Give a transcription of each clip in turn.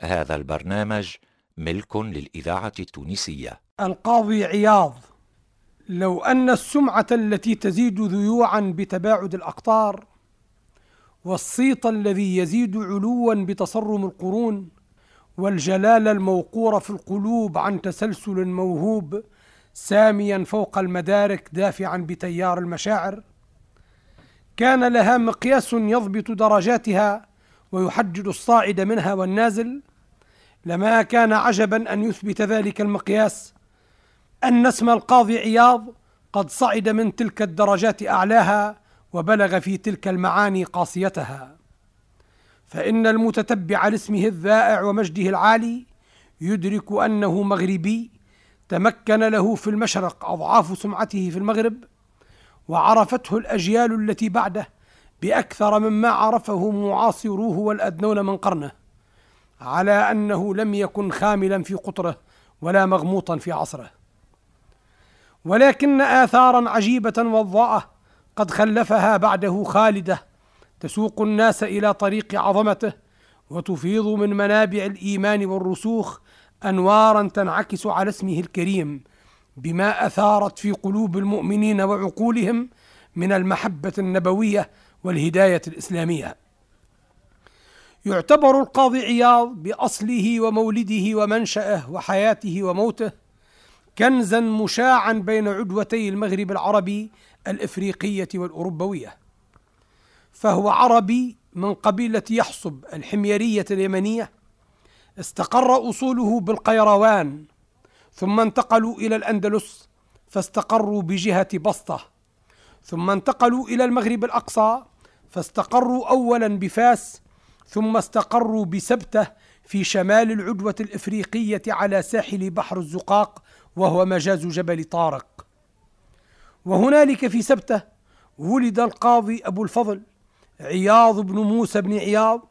هذا البرنامج ملك للإذاعة التونسية. القاضي عياض لو أن السمعة التي تزيد ذيوعا بتباعد الأقطار والصيت الذي يزيد علوا بتصرم القرون والجلال الموقور في القلوب عن تسلسل موهوب ساميا فوق المدارك دافعا بتيار المشاعر كان لها مقياس يضبط درجاتها ويحدد الصاعد منها والنازل لما كان عجبا أن يثبت ذلك المقياس أن اسم القاضي عياض قد صعد من تلك الدرجات أعلاها وبلغ في تلك المعاني قاصيتها فإن المتتبع لاسمه الذائع ومجده العالي يدرك أنه مغربي تمكن له في المشرق أضعاف سمعته في المغرب وعرفته الأجيال التي بعده بأكثر مما عرفه معاصروه والأدنون من قرنه. على أنه لم يكن خاملا في قطره ولا مغموطا في عصره. ولكن اثارا عجيبة وضاءة قد خلفها بعده خالدة تسوق الناس إلى طريق عظمته وتفيض من منابع الإيمان والرسوخ أنوارا تنعكس على اسمه الكريم بما أثارت في قلوب المؤمنين وعقولهم من المحبة النبوية والهداية الإسلامية. يعتبر القاضي عياض بأصله ومولده ومنشأه وحياته وموته كنزا مشاعا بين عدوتي المغرب العربي الإفريقية والأوروبوية. فهو عربي من قبيلة يحصب الحميرية اليمنية. استقر أصوله بالقيروان ثم انتقلوا إلى الأندلس فاستقروا بجهة بسطة. ثم انتقلوا إلى المغرب الأقصى فاستقروا اولا بفاس ثم استقروا بسبته في شمال العدوة الإفريقية على ساحل بحر الزقاق وهو مجاز جبل طارق. وهنالك في سبته ولد القاضي أبو الفضل عياض بن موسى بن عياض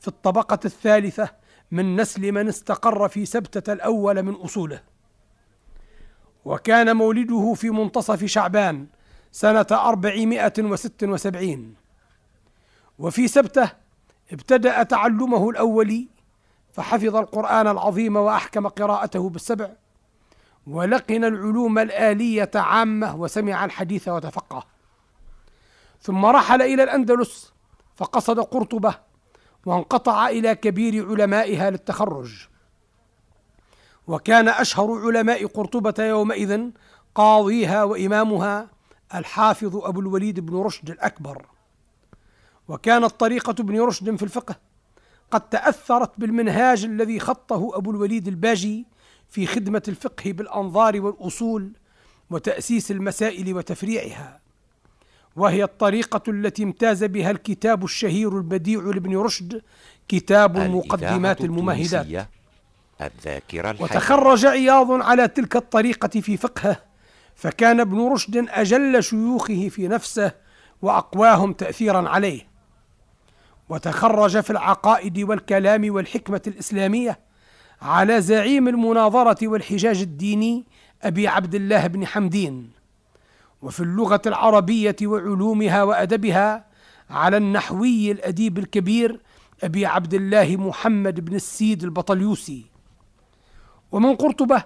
في الطبقة الثالثة من نسل من استقر في سبتة الأول من أصوله. وكان مولده في منتصف شعبان سنة أربعمائة وست وسبعين. وفي سبته ابتدأ تعلمه الأولي فحفظ القرآن العظيم وأحكم قراءته بالسبع ولقن العلوم الآلية عامة وسمع الحديث وتفقه. ثم رحل إلى الأندلس فقصد قرطبة وانقطع إلى كبير علمائها للتخرج. وكان أشهر علماء قرطبة يومئذ قاضيها وإمامها الحافظ أبو الوليد بن رشد الأكبر. وكانت طريقة ابن رشد في الفقه. قد تأثرت بالمنهاج الذي خطه أبو الوليد الباجي في خدمة الفقه بالأنظار والأصول وتأسيس المسائل وتفريعها. وهي الطريقة التي امتاز بها الكتاب الشهير البديع لابن رشد كتاب المقدمات الممهدات. الذاكرة. وتخرج عياض على تلك الطريقة في فقهه فكان ابن رشد أجل شيوخه في نفسه وأقواهم تأثيرا عليه. وتخرج في العقائد والكلام والحكمة الإسلامية على زعيم المناظرة والحجاج الديني أبي عبد الله بن حمدين وفي اللغة العربية وعلومها وأدبها على النحوي الأديب الكبير أبي عبد الله محمد بن السيد البطليوسي. ومن قرطبة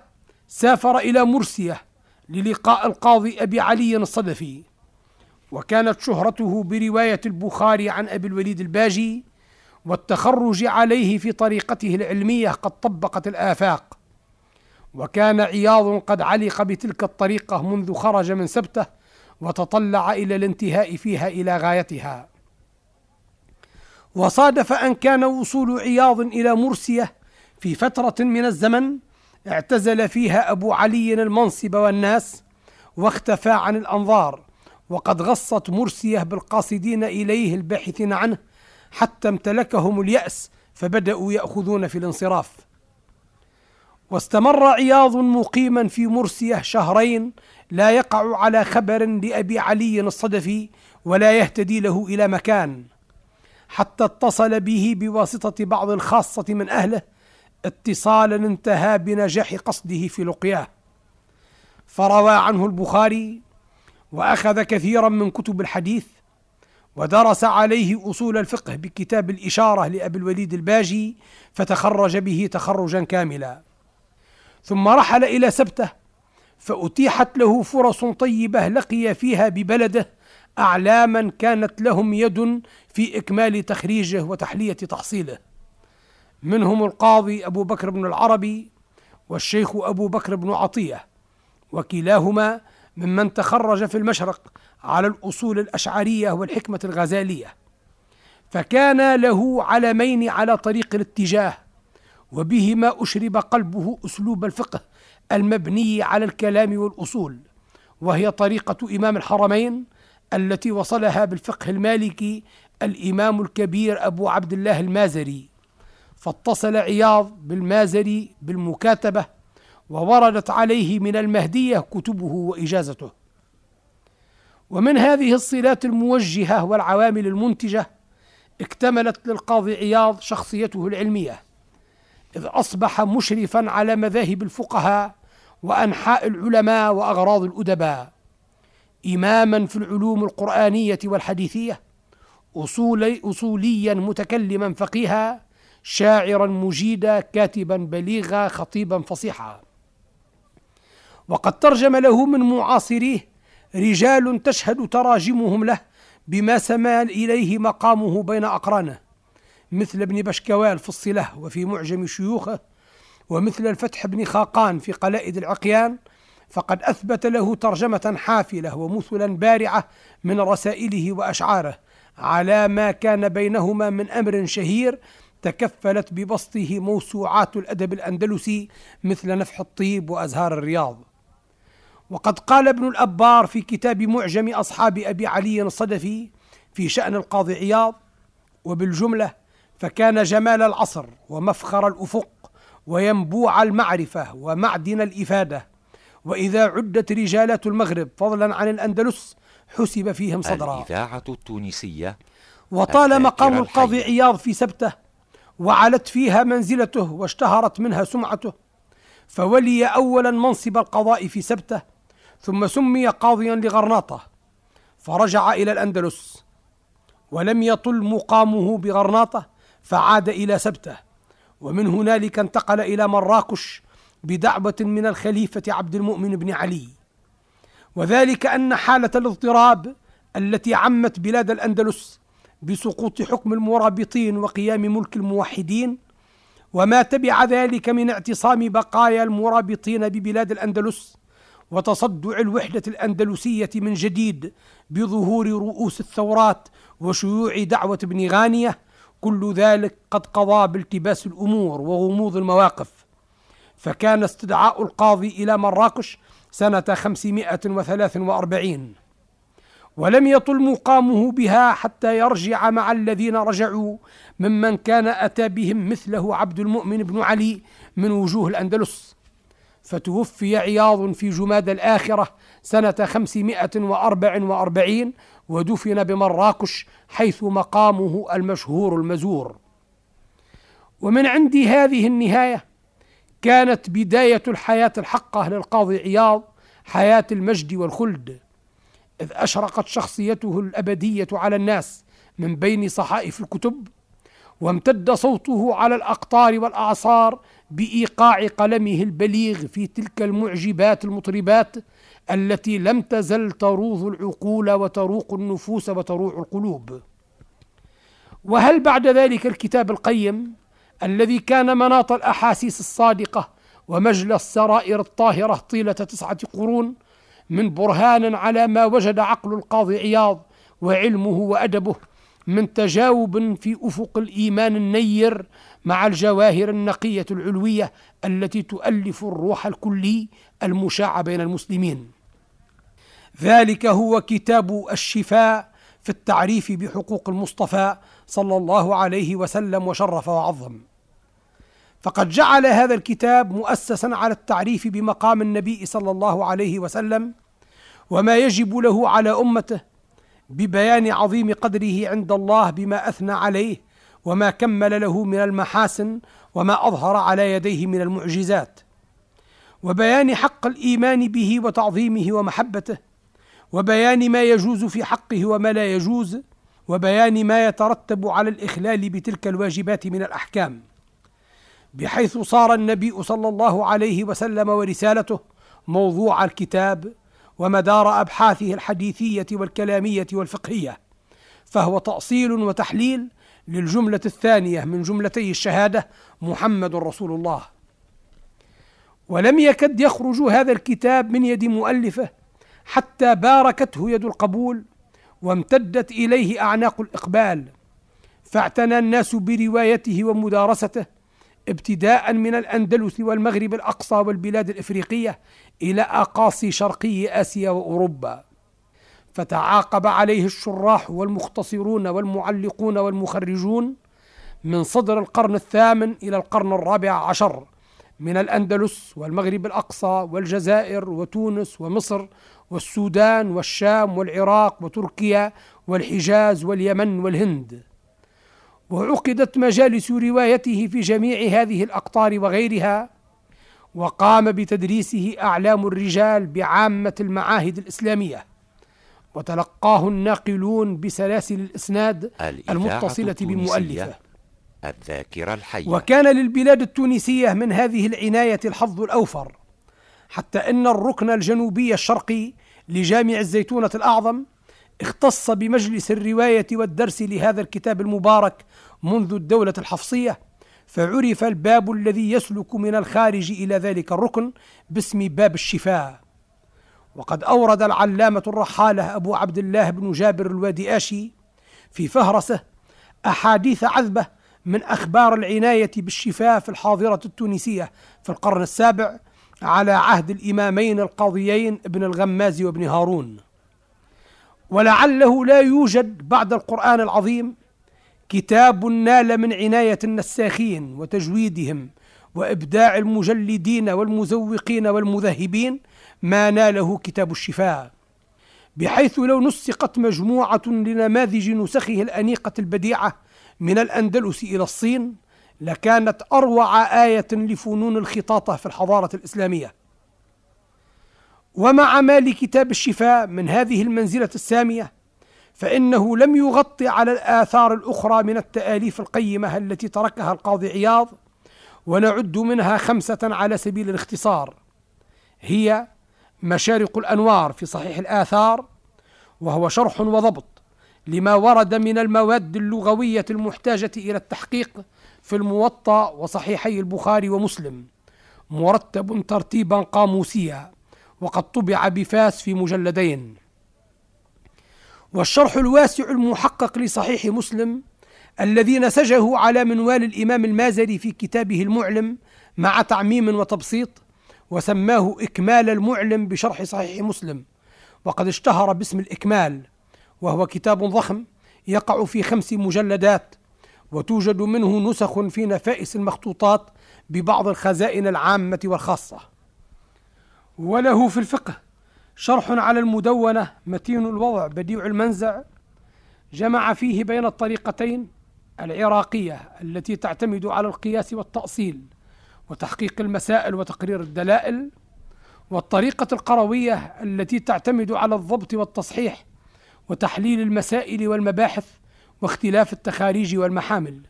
سافر إلى مرسية للقاء القاضي أبي علي الصدفي وكانت شهرته برواية البخاري عن أبي الوليد الباجي والتخرج عليه في طريقته العلمية قد طبقت الآفاق. وكان عياض قد علق بتلك الطريقة منذ خرج من سبته وتطلع إلى الانتهاء فيها إلى غايتها. وصادف أن كان وصول عياض إلى مرسية في فترة من الزمن اعتزل فيها أبو علي المنصب والناس واختفى عن الأنظار. وقد غصت مرسيه بالقاصدين إليه الباحثين عنه حتى امتلكهم اليأس فبدأوا يأخذون في الانصراف. واستمر عياض مقيما في مرسيه شهرين لا يقع على خبر لأبي علي الصدفي ولا يهتدي له إلى مكان. حتى اتصل به بواسطة بعض الخاصة من أهله اتصالا انتهى بنجاح قصده في لقياه. فروى عنه البخاري وأخذ كثيرا من كتب الحديث ودرس عليه أصول الفقه بكتاب الإشارة لأبي الوليد الباجي فتخرج به تخرجا كاملا. ثم رحل إلى سبتة فأتيحت له فرص طيبة لقي فيها ببلده أعلاما كانت لهم يد في إكمال تخريجه وتحلية تحصيله. منهم القاضي أبو بكر بن العربي والشيخ أبو بكر بن عطية وكلاهما ممن تخرج في المشرق على الأصول الأشعرية والحكمة الغزالية. فكان له علمين على طريق الاتجاه وبهما أشرب قلبه أسلوب الفقه المبني على الكلام والأصول وهي طريقة إمام الحرمين التي وصلها بالفقه المالكي الإمام الكبير أبو عبد الله المازري. فاتصل عياض بالمازري بالمكاتبة ووردت عليه من المهدية كتبه وإجازته. ومن هذه الصلات الموجهة والعوامل المنتجة اكتملت للقاضي عياض شخصيته العلمية إذ أصبح مشرفا على مذاهب الفقهاء وأنحاء العلماء وأغراض الأدباء إماما في العلوم القرآنية والحديثية أصولي أصوليا متكلما فقيها شاعرا مجيدا كاتبا بليغا خطيبا فصيحا. وقد ترجم له من معاصريه رجال تشهد تراجمهم له بما سما إليه مقامه بين أقرانه مثل ابن بشكوال في الصلة وفي معجم شيوخه ومثل الفتح بن خاقان في قلائد العقيان فقد أثبت له ترجمة حافلة ومثلا بارعة من رسائله وأشعاره على ما كان بينهما من أمر شهير تكفلت ببسطه موسوعات الأدب الأندلسي مثل نفح الطيب وأزهار الرياض. وقد قال ابن الأبار في كتاب معجم أصحاب أبي علي الصدفي في شأن القاضي عياض وبالجملة فكان جمال العصر ومفخر الأفق وينبوع المعرفة ومعدن الإفادة وإذا عدت رجالات المغرب فضلا عن الأندلس حسب فيهم صدرا الإذاعة التونسية وطال مقام القاضي عياض في سبته وعلت فيها منزلته واشتهرت منها سمعته فولي أولا منصب القضاء في سبته ثم سمي قاضيا لغرناطة فرجع إلى الأندلس ولم يطل مقامه بغرناطة فعاد إلى سبتة ومن هنالك انتقل إلى مراكش بدعوة من الخليفة عبد المؤمن بن علي. وذلك أن حالة الاضطراب التي عمت بلاد الأندلس بسقوط حكم المرابطين وقيام ملك الموحدين وما تبع ذلك من اعتصام بقايا المرابطين ببلاد الأندلس وتصدع الوحدة الأندلسية من جديد بظهور رؤوس الثورات وشيوع دعوة ابن غانية. كل ذلك قد قضى بالتباس الأمور وغموض المواقف. فكان استدعاء القاضي إلى مراكش سنة 543 ولم يطل مقامه بها حتى يرجع مع الذين رجعوا ممن كان أتى بهم مثله عبد المؤمن بن علي من وجوه الأندلس. فتوفي عياض في جماد الآخرة سنة خمسمائة وأربع وأربعين ودفن بمراكش حيث مقامه المشهور المزور. ومن عند هذه النهاية كانت بداية الحياة الحقة للقاضي عياض حياة المجد والخلد إذ أشرقت شخصيته الأبدية على الناس من بين صحائف الكتب وامتد صوته على الأقطار والأعصار بإيقاع قلمه البليغ في تلك المعجبات المطربات التي لم تزل تروض العقول وتروق النفوس وتروع القلوب. وهل بعد ذلك الكتاب القيم الذي كان مناط الأحاسيس الصادقة ومجلى السرائر الطاهرة طيلة تسعة قرون من برهان على ما وجد عقل القاضي عياض وعلمه وأدبه من تجاوب في أفق الإيمان النير مع الجواهر النقية العلوية التي تؤلف الروح الكلي المشاع بين المسلمين. ذلك هو كتاب الشفاء في التعريف بحقوق المصطفى صلى الله عليه وسلم وشرف وعظم. فقد جعل هذا الكتاب مؤسسا على التعريف بمقام النبي صلى الله عليه وسلم وما يجب له على أمته ببيان عظيم قدره عند الله بما أثنى عليه وما كمل له من المحاسن وما أظهر على يديه من المعجزات. وبيان حق الإيمان به وتعظيمه ومحبته وبيان ما يجوز في حقه وما لا يجوز وبيان ما يترتب على الإخلال بتلك الواجبات من الأحكام. بحيث صار النبي صلى الله عليه وسلم ورسالته موضوع الكتاب ومدار أبحاثه الحديثية والكلامية والفقهية فهو تأصيل وتحليل للجملة الثانية من جملتي الشهادة محمد رسول الله. ولم يكد يخرج هذا الكتاب من يد مؤلفه حتى باركته يد القبول وامتدت إليه أعناق الإقبال فاعتنى الناس بروايته ومدارسته ابتداء من الأندلس والمغرب الأقصى والبلاد الإفريقية إلى أقاصي شرقي آسيا وأوروبا. فتعاقب عليه الشراح والمختصرون والمعلقون والمخرجون من صدر القرن الثامن إلى القرن الرابع عشر من الأندلس والمغرب الأقصى والجزائر وتونس ومصر والسودان والشام والعراق وتركيا والحجاز واليمن والهند. وعقدت مجالس روايته في جميع هذه الأقطار وغيرها وقام بتدريسه أعلام الرجال بعامة المعاهد الإسلامية وتلقاه الناقلون بسلاسل الإسناد المتصلة بمؤلفه. الذاكرة الحية. وكان للبلاد التونسية من هذه العناية الحظ الأوفر حتى إن الركن الجنوبي الشرقي لجامع الزيتونة الأعظم اختص بمجلس الرواية والدرس لهذا الكتاب المبارك منذ الدولة الحفصية فعرف الباب الذي يسلك من الخارج إلى ذلك الركن باسم باب الشفاء. وقد أورد العلامة الرحالة أبو عبد الله بن جابر الوادي آشي في فهرسه أحاديث عذبة من أخبار العناية بالشفاء في الحاضرة التونسية في القرن السابع على عهد الإمامين القاضيين ابن الغماز وابن هارون. ولعله لا يوجد بعد القرآن العظيم كتاب نال من عناية النساخين وتجويدهم وإبداع المجلدين والمزوقين والمذهبين ما ناله كتاب الشفاء بحيث لو نسقت مجموعة لنماذج نسخه الأنيقة البديعة من الأندلس إلى الصين لكانت أروع آية لفنون الخطاطة في الحضارة الإسلامية. ومع ما لكتاب الشفاء من هذه المنزلة السامية فإنه لم يغطي على الآثار الأخرى من التآليف القيمة التي تركها القاضي عياض ونعد منها خمسة على سبيل الاختصار. هي مشارق الأنوار في صحيح الآثار وهو شرح وضبط لما ورد من المواد اللغوية المحتاجة إلى التحقيق في الموطأ وصحيحي البخاري ومسلم مرتب ترتيبا قاموسيا. وقد طبع بفاس في مجلدين. والشرح الواسع المحقق لصحيح مسلم الذي نسجه على منوال الإمام المازري في كتابه المعلم مع تعميم وتبسيط وسماه إكمال المعلم بشرح صحيح مسلم. وقد اشتهر باسم الإكمال وهو كتاب ضخم يقع في خمس مجلدات وتوجد منه نسخ في نفائس المخطوطات ببعض الخزائن العامة والخاصة. وله في الفقه. شرح على المدونة متين الوضع بديع المنزع. جمع فيه بين الطريقتين العراقية التي تعتمد على القياس والتأصيل وتحقيق المسائل وتقرير الدلائل والطريقة القروية التي تعتمد على الضبط والتصحيح وتحليل المسائل والمباحث واختلاف التخاريج والمحامل.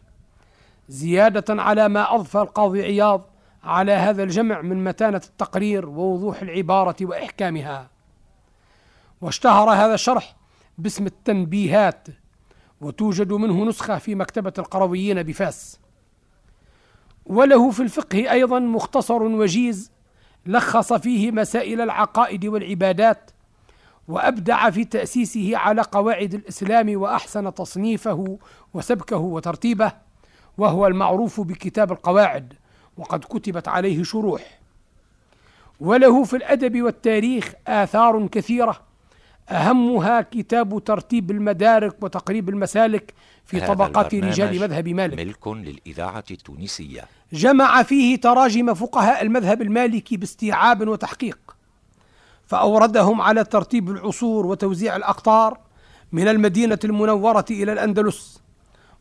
زيادة على ما أضفى القاضي عياض على هذا الجمع من متانة التقرير ووضوح العبارة وإحكامها. واشتهر هذا الشرح باسم التنبيهات وتوجد منه نسخة في مكتبة القرويين بفاس. وله في الفقه أيضا مختصر وجيز لخص فيه مسائل العقائد والعبادات وأبدع في تأسيسه على قواعد الإسلام وأحسن تصنيفه وسبكه وترتيبه وهو المعروف بكتاب القواعد. وقد كتبت عليه شروح. وله في الأدب والتاريخ آثار كثيرة. أهمها كتاب ترتيب المدارك وتقريب المسالك في طبقات رجال مذهب مالك. ملك للإذاعة التونسية. جمع فيه تراجم فقهاء المذهب المالكي باستيعاب وتحقيق. فأوردهم على ترتيب العصور وتوزيع الأقطار من المدينة المنورة إلى الأندلس.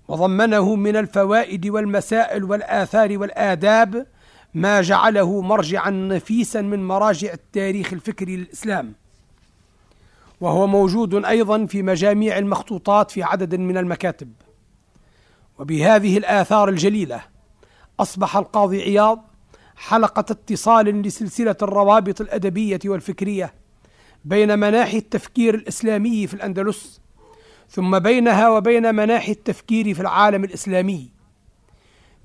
وضمنه من الفوائد والمسائل والآثار والآداب ما جعله مرجعا نفيسا من مراجع التاريخ الفكري للإسلام. وهو موجود أيضا في مجاميع المخطوطات في عدد من المكاتب. وبهذه الآثار الجليلة أصبح القاضي عياض حلقة اتصال لسلسلة الروابط الأدبية والفكرية بين مناحي التفكير الإسلامي في الأندلس ثم بينها وبين مناحي التفكير في العالم الإسلامي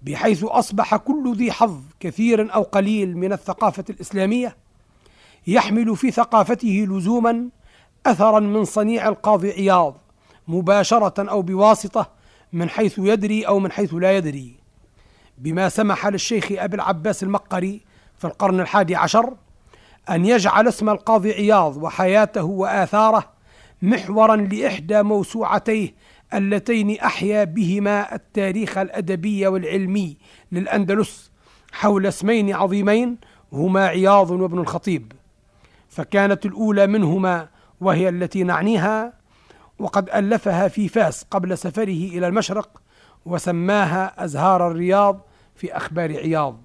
بحيث أصبح كل ذي حظ كثير أو قليل من الثقافة الإسلامية يحمل في ثقافته لزوما أثرا من صنيع القاضي عياض مباشرة أو بواسطة من حيث يدري أو من حيث لا يدري. بما سمح للشيخ أبي العباس المقري في القرن الحادي عشر أن يجعل اسم القاضي عياض وحياته وآثاره محورا لإحدى موسوعتيه اللتين أحيا بهما التاريخ الأدبي والعلمي للأندلس حول اسمين عظيمين هما عياض وابن الخطيب. فكانت الأولى منهما وهي التي نعنيها وقد ألفها في فاس قبل سفره إلى المشرق وسماها أزهار الرياض في أخبار عياض.